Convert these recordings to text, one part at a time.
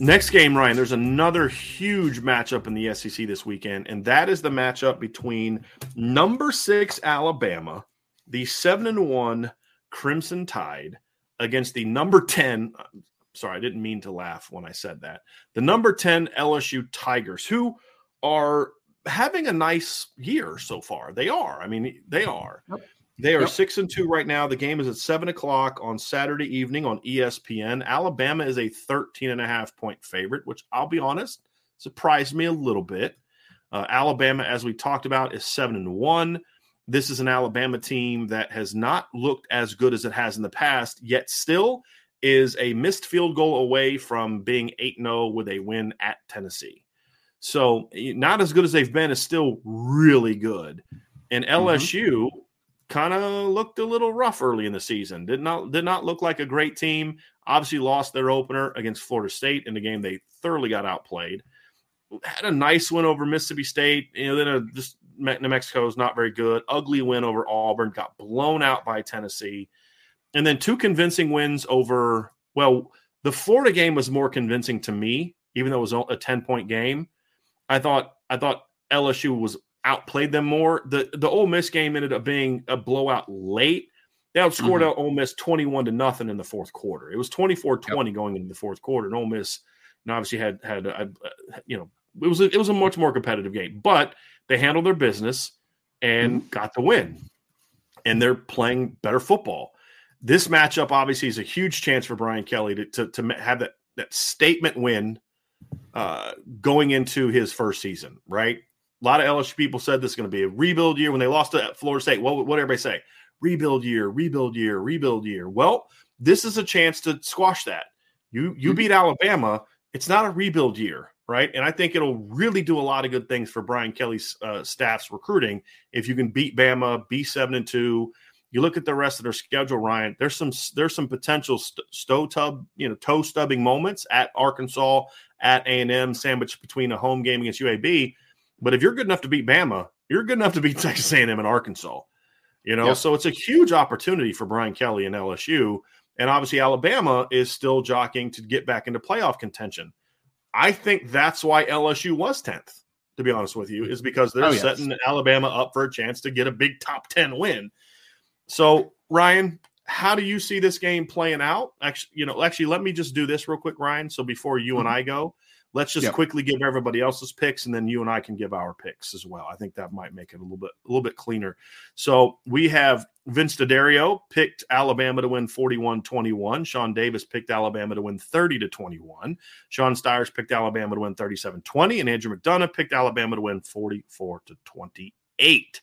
Next game, Ryan, there's another huge matchup in the SEC this weekend, and that is the matchup between number six Alabama, the seven and one Crimson Tide, against the number 10. Sorry, I didn't mean to laugh when I said that. The number 10 LSU Tigers, who are having a nice year so far. They are. I mean, they are. Yep. They are yep. six and two right now. The game is at seven o'clock on Saturday evening on ESPN. Alabama is a 13 and a half point favorite, which I'll be honest, surprised me a little bit. Uh, Alabama, as we talked about, is seven and one. This is an Alabama team that has not looked as good as it has in the past, yet still is a missed field goal away from being 8 0 with a win at Tennessee. So, not as good as they've been, is still really good. And LSU, mm-hmm kind of looked a little rough early in the season. Did not did not look like a great team. Obviously lost their opener against Florida State in the game they thoroughly got outplayed. Had a nice win over Mississippi State. You know, then a, just New Mexico is not very good. Ugly win over Auburn. Got blown out by Tennessee, and then two convincing wins over. Well, the Florida game was more convincing to me, even though it was a ten point game. I thought I thought LSU was outplayed them more. The the Ole Miss game ended up being a blowout late. They outscored mm-hmm. Ole Miss 21 to nothing in the fourth quarter. It was 24-20 yep. going into the fourth quarter. And Ole Miss and obviously had had uh, you know it was a, it was a much more competitive game, but they handled their business and mm-hmm. got the win. And they're playing better football. This matchup obviously is a huge chance for Brian Kelly to to, to have that that statement win uh, going into his first season, right? A lot of LSU people said this is going to be a rebuild year when they lost to Florida State. What what everybody say? Rebuild year, rebuild year, rebuild year. Well, this is a chance to squash that. You you mm-hmm. beat Alabama. It's not a rebuild year, right? And I think it'll really do a lot of good things for Brian Kelly's uh, staff's recruiting if you can beat Bama, be seven and two. You look at the rest of their schedule, Ryan. There's some there's some potential st- stow tub, you know, toe stubbing moments at Arkansas, at A and M, sandwiched between a home game against UAB but if you're good enough to beat Bama, you're good enough to beat Texas A&M and Arkansas. You know, so it's a huge opportunity for Brian Kelly and LSU. And obviously, Alabama is still jockeying to get back into playoff contention. I think that's why LSU was 10th, to be honest with you, is because they're oh, yes. setting Alabama up for a chance to get a big top 10 win. So, Ryan, how do you see this game playing out? Actually, you know, actually, let me just do this real quick, Ryan. So before you mm-hmm. and I go, Let's just yep. quickly give everybody else's picks, and then you and I can give our picks as well. I think that might make it a little bit a little bit cleaner. So we have Vince D'Addario picked Alabama to win 41-21. Sean Davis picked Alabama to win 30 to 21. Sean Stires picked Alabama to win 37-20, and Andrew McDonough picked Alabama to win 44 to 28.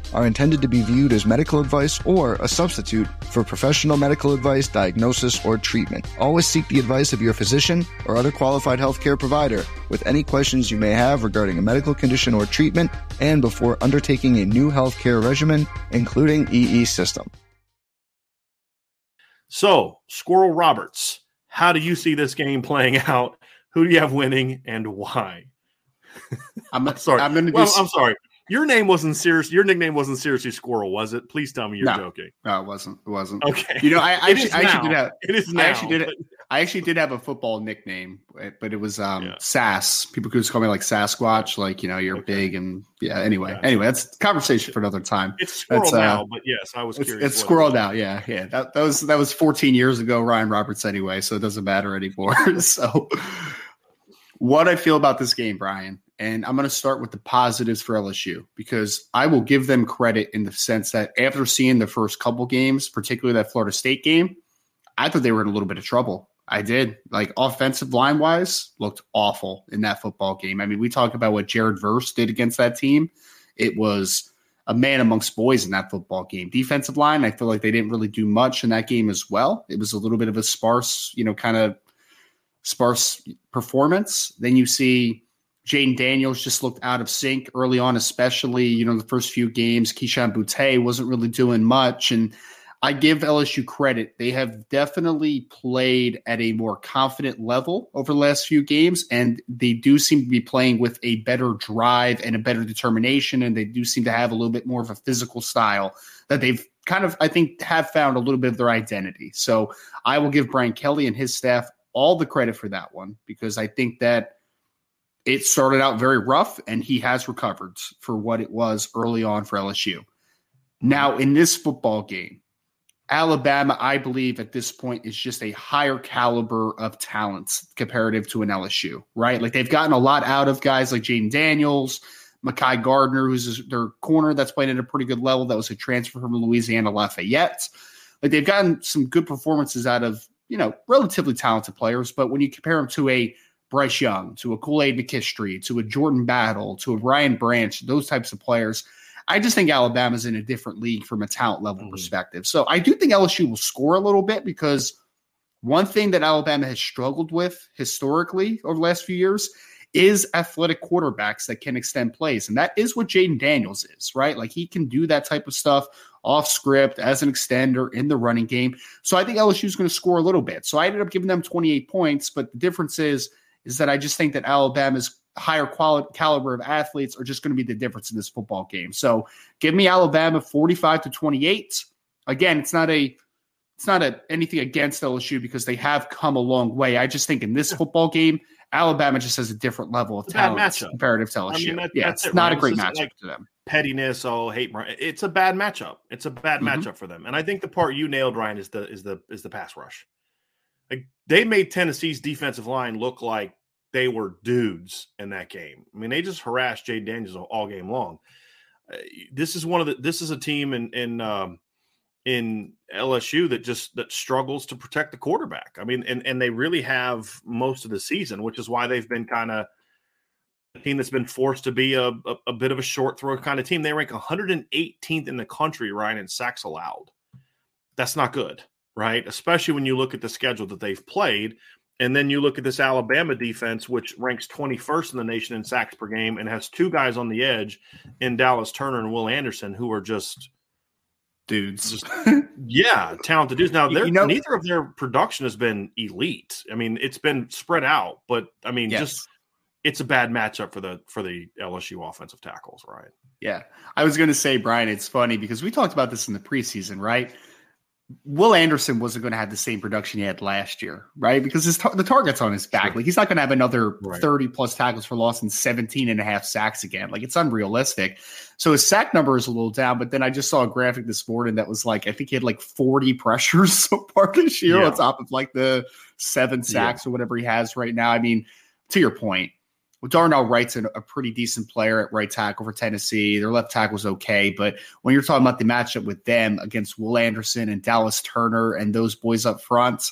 are intended to be viewed as medical advice or a substitute for professional medical advice, diagnosis, or treatment. Always seek the advice of your physician or other qualified healthcare provider with any questions you may have regarding a medical condition or treatment and before undertaking a new healthcare regimen, including EE system. So, Squirrel Roberts, how do you see this game playing out? Who do you have winning and why? I'm sorry. I'm going to do. Well, I'm sorry. Your name wasn't serious. Your nickname wasn't seriously Squirrel, was it? Please tell me you're No. joking. No, it wasn't. It wasn't. Okay. You know, I, I, actually, I actually did have. It is I now. actually did. but- I actually did have a football nickname, but it was um Yeah. Sass. People could just call me like Sasquatch, like you know, you're Okay. big and yeah. Anyway, Gotcha. anyway, that's conversation for another time. It's Squirrel uh, now, but yes, I was It's, curious. it's it squirrel now, yeah, yeah. That, that was that was 14 years ago, Ryan Roberts. Anyway, so it doesn't matter anymore. so, what I feel about this game, Brian, and I'm going to start with the positives for LSU because I will give them credit in the sense that after seeing the first couple games, particularly that Florida State game, I thought they were in a little bit of trouble. I did. Like offensive line wise, looked awful in that football game. I mean, we talk about what Jared Verse did against that team. It was a man amongst boys in that football game. Defensive line, I feel like they didn't really do much in that game as well. It was a little bit of a sparse, you know, kind of sparse performance. Then you see Jayden Daniels just looked out of sync early on, especially, you know, the first few games. Kayshon Boutte wasn't really doing much. And I give LSU credit. They have definitely played at a more confident level over the last few games, and they do seem to be playing with a better drive and a better determination, and they do seem to have a little bit more of a physical style that they've kind of, I think, have found a little bit of their identity. So I will give Brian Kelly and his staff all the credit for that one because I think that it started out very rough and he has recovered for what it was early on for LSU. Now, in this football game, Alabama, I believe at this point is just a higher caliber of talents comparative to an LSU, right? Like they've gotten a lot out of guys like Jayden Daniels, Mekhi Garner, who's their corner that's playing at a pretty good level. That was a transfer from Louisiana Lafayette. Like they've gotten some good performances out of, you know, relatively talented players. But when you compare them to a Bryce Young, to a Kool Aid McKinstry, to a Jordan Battle, to a Brian Branch, those types of players, I just think Alabama's in a different league from a talent level Mhm. perspective. So I do think LSU will score a little bit because one thing that Alabama has struggled with historically over the last few years is athletic quarterbacks that can extend plays. And that is what Jayden Daniels is, right? Like he can do that type of stuff off script as an extender in the running game. So I think LSU is going to score a little bit. So I ended up giving them 28 points, but the difference is is that I just think that Alabama's higher quality caliber of athletes are just going to be the difference in this football game. So give me Alabama 45 to 28. Again, it's not a it's not a anything against LSU because they have come a long way. I just think in this football game, Alabama just has a different level of It's a bad talent comparative to LSU. I mean, that- yeah, it's it, not right? a great matchup like- to them. pettiness. Oh, hate. It's a bad matchup. It's a bad Mhm. matchup for them. And I think the part you nailed, Ryan, is the is the is the pass rush. Like they made Tennessee's defensive line look like they were dudes in that game. I mean, they just harassed Jay Daniels all game long. Uh, this is one of the. This is a team in in um, in LSU that just that struggles to protect the quarterback. I mean, and and they really have most of the season, which is why they've been kind of a team that's been forced to be a, a, a, bit of a short throw kind of team. They rank 118th in the country, Ryan, in sacks allowed. That's not good, right? Especially when you look at the schedule that they've played. And then you look at this Alabama defense, which ranks 21st in the nation in sacks per game and has two guys on the edge in Dallas Turner and Will Anderson who are just dudes. Just, yeah, talented dudes. Now, you know, neither of their production has been elite. I mean, it's been spread out, but I mean, yes. just it's a bad matchup for the for the LSU offensive tackles, right? Yeah, I was going to say, Brian, it's funny because we talked about this in the preseason, right? Will Anderson wasn't going to have the same production he had last year, right? Because his the target's on his back. Sure. Like he's not going to have another right. 30 plus tackles for loss and 17 and a half sacks again. Like it's unrealistic. So his sack number is a little down, but then I just saw a graphic this morning that was like, I think he had like 40 pressures so far this year yeah. on top of like the seven sacks yeah. or whatever he has right now. I mean, to your point, well, Darnell Wright's a, a pretty decent player at right tackle for Tennessee. Their left tackle was okay, but when you're talking about the matchup with them against Will Anderson and Dallas Turner and those boys up front,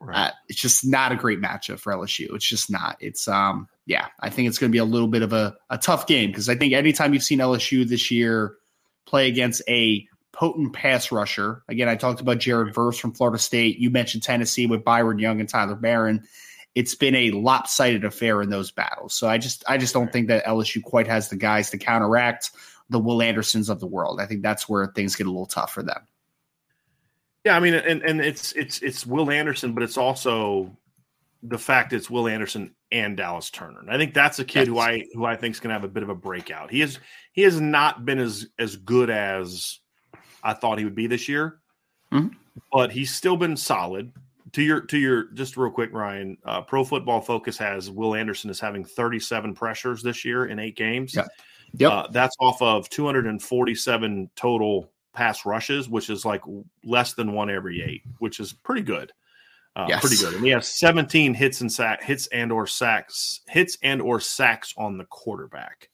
right. uh, it's just not a great matchup for LSU. It's just not. It's um, yeah, I think it's going to be a little bit of a, a tough game because I think anytime you've seen LSU this year play against a potent pass rusher, again, I talked about Jared Verse from Florida State. You mentioned Tennessee with Byron Young and Tyler Baron it's been a lopsided affair in those battles. So I just I just don't think that LSU quite has the guys to counteract the Will Andersons of the world. I think that's where things get a little tough for them. Yeah, I mean, and and it's it's it's Will Anderson, but it's also the fact it's Will Anderson and Dallas Turner. And I think that's a kid who I who I think is going to have a bit of a breakout. He is he has not been as as good as I thought he would be this year, mm-hmm. but he's still been solid to your to your just real quick, Ryan. Uh, Pro Football Focus has Will Anderson is having 37 pressures this year in eight games. Yeah. Yep. Uh, that's off of 247 total pass rushes, which is like less than one every eight, which is pretty good. Uh, yes. Pretty good. And he has 17 hits and sack hits and or sacks hits and or sacks on the quarterback.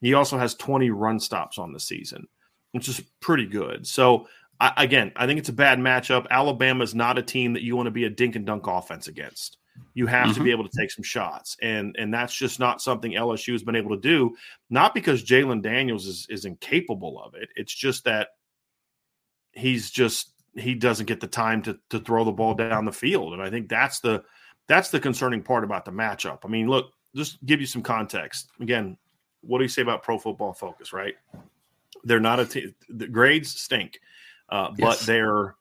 He also has 20 run stops on the season, which is pretty good. So I, again, I think it's a bad matchup. Alabama is not a team that you want to be a dink and dunk offense against. You have mm-hmm. to be able to take some shots, and and that's just not something LSU has been able to do. Not because Jayden Daniels is is incapable of it. It's just that he's just he doesn't get the time to to throw the ball down the field, and I think that's the that's the concerning part about the matchup. I mean, look, just give you some context. Again, what do you say about Pro Football Focus? Right, they're not a team. The grades stink uh, but their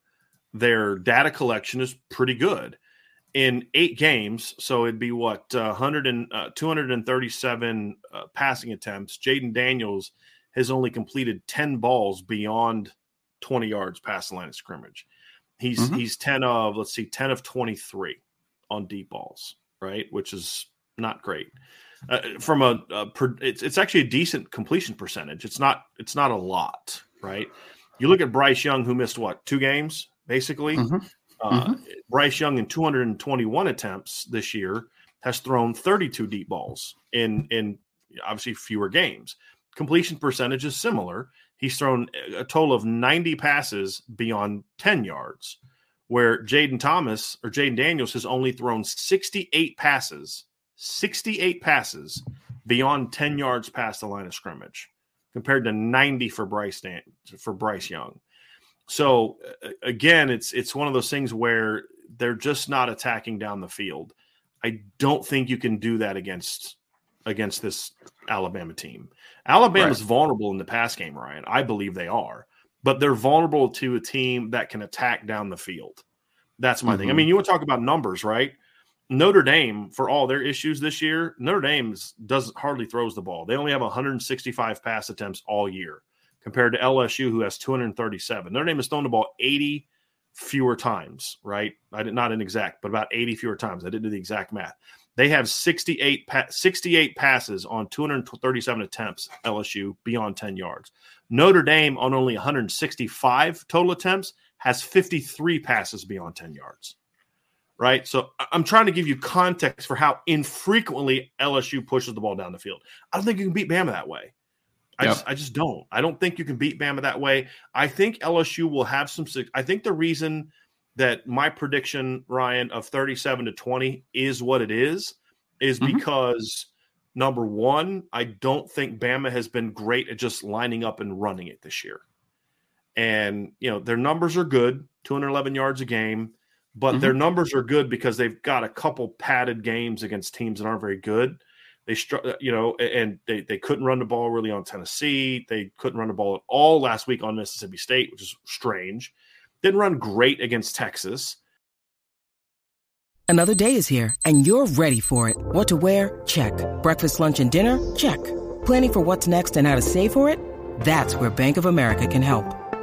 their data collection is pretty good. In eight games, so it'd be what uh, 100 and uh, 237 uh, passing attempts. Jayden Daniels has only completed 10 balls beyond 20 yards past the line of scrimmage. He's mm-hmm. he's 10 of let's see 10 of 23 on deep balls, right? Which is not great. Uh, from a, a per, it's it's actually a decent completion percentage. It's not it's not a lot, right? You look at Bryce Young, who missed what two games basically. Mm-hmm. Uh, mm-hmm. Bryce Young in 221 attempts this year has thrown 32 deep balls in in obviously fewer games. Completion percentage is similar. He's thrown a total of 90 passes beyond 10 yards, where Jaden Thomas or Jayden Daniels has only thrown 68 passes, 68 passes beyond 10 yards past the line of scrimmage compared to 90 for Bryce for Bryce Young. So again, it's it's one of those things where they're just not attacking down the field. I don't think you can do that against against this Alabama team. Alabama's right. vulnerable in the pass game, Ryan. I believe they are, but they're vulnerable to a team that can attack down the field. That's my mm-hmm. thing. I mean, you want to talk about numbers, right? Notre Dame, for all their issues this year, Notre Dame does hardly throws the ball. They only have 165 pass attempts all year, compared to LSU, who has 237. Notre Dame has thrown the ball 80 fewer times. Right? I did not an exact, but about 80 fewer times. I didn't do the exact math. They have 68 pa- 68 passes on 237 attempts. LSU beyond 10 yards. Notre Dame on only 165 total attempts has 53 passes beyond 10 yards right? So I'm trying to give you context for how infrequently LSU pushes the ball down the field. I don't think you can beat Bama that way. I, yep. just, I just don't. I don't think you can beat Bama that way. I think LSU will have some. I think the reason that my prediction, Ryan, of 37 to 20 is what it is, is mm-hmm. because number one, I don't think Bama has been great at just lining up and running it this year. And, you know, their numbers are good 211 yards a game but mm-hmm. their numbers are good because they've got a couple padded games against teams that aren't very good. They, uh, you know, and they, they couldn't run the ball really on Tennessee. They couldn't run the ball at all last week on Mississippi State, which is strange. Didn't run great against Texas. Another day is here, and you're ready for it. What to wear? Check. Breakfast, lunch, and dinner? Check. Planning for what's next and how to save for it? That's where Bank of America can help.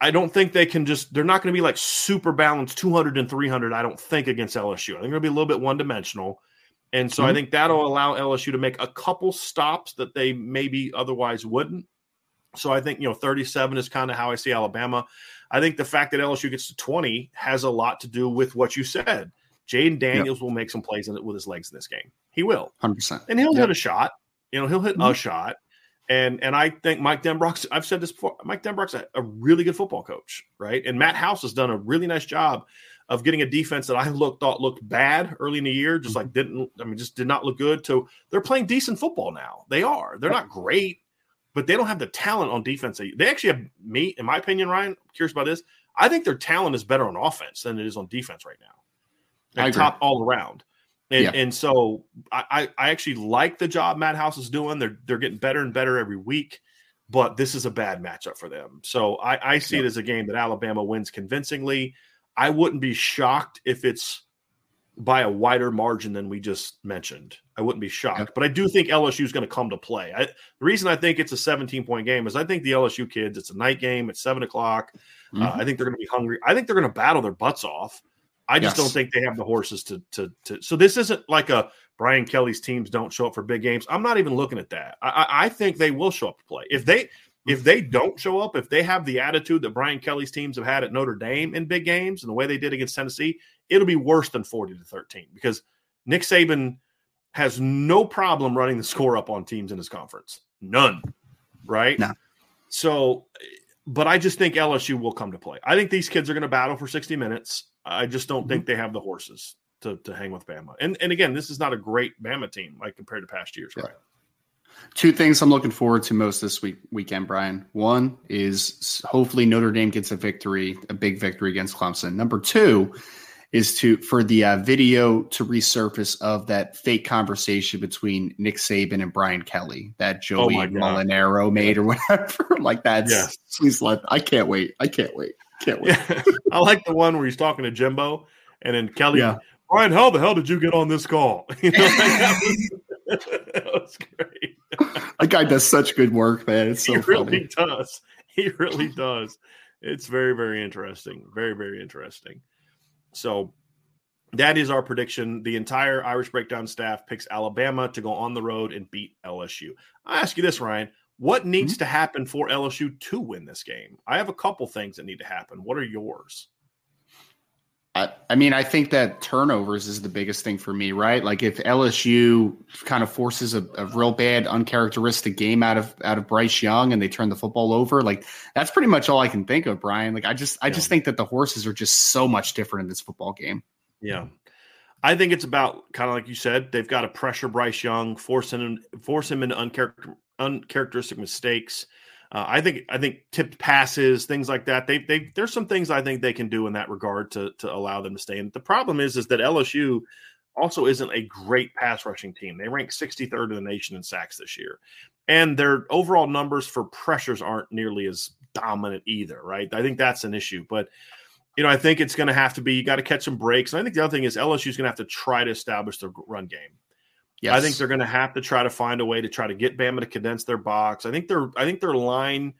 I don't think they can just, they're not going to be like super balanced 200 and 300, I don't think, against LSU. I think they're going to be a little bit one dimensional. And so mm-hmm. I think that'll allow LSU to make a couple stops that they maybe otherwise wouldn't. So I think, you know, 37 is kind of how I see Alabama. I think the fact that LSU gets to 20 has a lot to do with what you said. Jayden Daniels yep. will make some plays in it with his legs in this game. He will. 100%. And he'll yep. hit a shot. You know, he'll hit mm-hmm. a shot. And and I think Mike Denbrock's I've said this before. Mike Denbrock's a, a, really good football coach, right? And Matt House has done a really nice job of getting a defense that I looked thought looked bad early in the year, just like mm-hmm. didn't I mean just did not look good. So they're playing decent football now. They are. They're not great, but they don't have the talent on defense. They, they actually have me, in my opinion, Ryan. curious about this. I think their talent is better on offense than it is on defense right now. Like top all around. And, yeah. and so I, I actually like the job Matt House is doing. They're they're getting better and better every week, but this is a bad matchup for them. So I, I see yeah. it as a game that Alabama wins convincingly. I wouldn't be shocked if it's by a wider margin than we just mentioned. I wouldn't be shocked, yeah. but I do think LSU is going to come to play. I, the reason I think it's a 17 point game is I think the LSU kids, it's a night game, it's seven o'clock. Uh, mm-hmm. Uh, I think they're going to be hungry. I think they're going to battle their butts off. I just yes. don't think they have the horses to, to to. So this isn't like a Brian Kelly's teams don't show up for big games. I'm not even looking at that. I, I think they will show up to play. If they if they don't show up, if they have the attitude that Brian Kelly's teams have had at Notre Dame in big games and the way they did against Tennessee, it'll be worse than 40 to 13 because Nick Saban has no problem running the score up on teams in his conference. None. Right? No. So, but I just think LSU will come to play. I think these kids are going to battle for 60 minutes. I just don't mm-hmm. think they have the horses to, to hang with Bama. And and again, this is not a great Bama team like compared to past years, yeah. right? Two things I'm looking forward to most this week weekend, Brian. One is hopefully Notre Dame gets a victory, a big victory against Clemson. Number two is to for the uh, video to resurface of that fake conversation between Nick Saban and Brian Kelly that Joey oh Molinaro made or whatever. like that. Yes. Please let I can't wait. I can't wait. Can't wait. Yeah. I like the one where he's talking to Jimbo and then Kelly. Yeah. Brian, how the hell did you get on this call? You know, that, was, that was great. that guy does such good work, man. It's so he funny. really does. He really does. It's very, very interesting. Very, very interesting. So that is our prediction. The entire Irish Breakdown staff picks Alabama to go on the road and beat LSU. I ask you this, Ryan. What needs mm-hmm. to happen for LSU to win this game? I have a couple things that need to happen. What are yours? I, I mean, I think that turnovers is the biggest thing for me, right? Like if LSU kind of forces a, a, real bad, uncharacteristic game out of out of Bryce Young and they turn the football over, like that's pretty much all I can think of, Brian. Like I just I yeah. just think that the horses are just so much different in this football game. Yeah. I think it's about kind of like you said, they've got to pressure Bryce Young, force him force him into uncharacter, uncharacteristic mistakes. Uh, I think I think tipped passes, things like that. They they there's some things I think they can do in that regard to to allow them to stay And The problem is is that LSU also isn't a great pass rushing team. They rank 63rd in the nation in sacks this year. And their overall numbers for pressures aren't nearly as dominant either, right? I think that's an issue. But you know, I think it's going to have to be you got to catch some breaks. And I think the other thing is LSU is going to have to try to establish the run game. Yes. I think they're going to have to try to find a way to try to get Bama to condense their box. I think their I think their line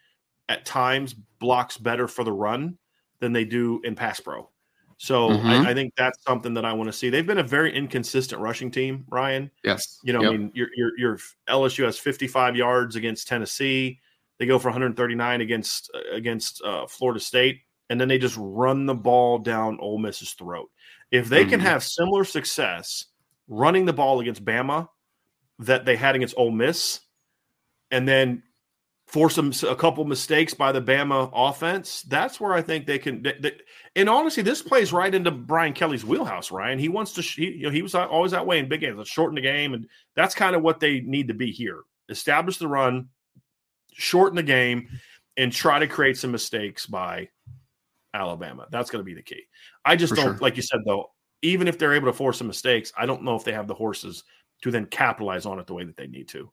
at times blocks better for the run than they do in pass pro. So mm-hmm. I, I, think that's something that I want to see. They've been a very inconsistent rushing team, Ryan. Yes. You know, yep. I mean, your, your your LSU has 55 yards against Tennessee. They go for 139 against against uh, Florida State, and then they just run the ball down Ole Miss's throat. If they mm-hmm. can have similar success running the ball against Bama that they had against Ole Miss, and then force some a couple mistakes by the Bama offense, that's where I think they can. They, they, and honestly, this plays right into Brian Kelly's wheelhouse. Ryan, he wants to. He, you know, he was always that way in big games. Let's shorten the game, and that's kind of what they need to be here. Establish the run, shorten the game, and try to create some mistakes by Alabama. That's going to be the key. I just For don't, sure. like you said though even if they're able to force some mistakes, I don't know if they have the horses to then capitalize on it the way that they need to.